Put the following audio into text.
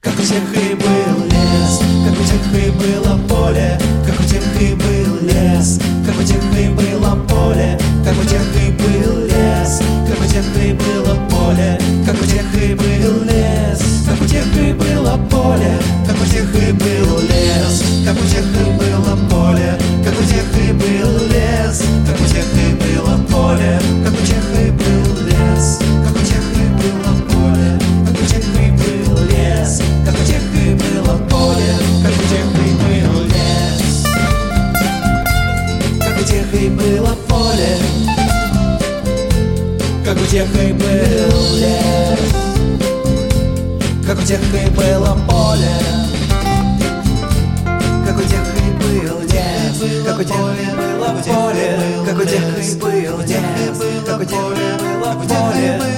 Как у тех и был лес, как у тех и было поле, как у тех и был лес, как у тех и было поле, как у тех и был лес, как у тех и было поле, как у тех и был лес, как у тех и было поле, как у тех и был лес, как у тех было поле, как у тех и был лес, как у тех и было поле, как у тех и был лес, как у тех и было поле, как у тех и был лес, как у тех и было поле,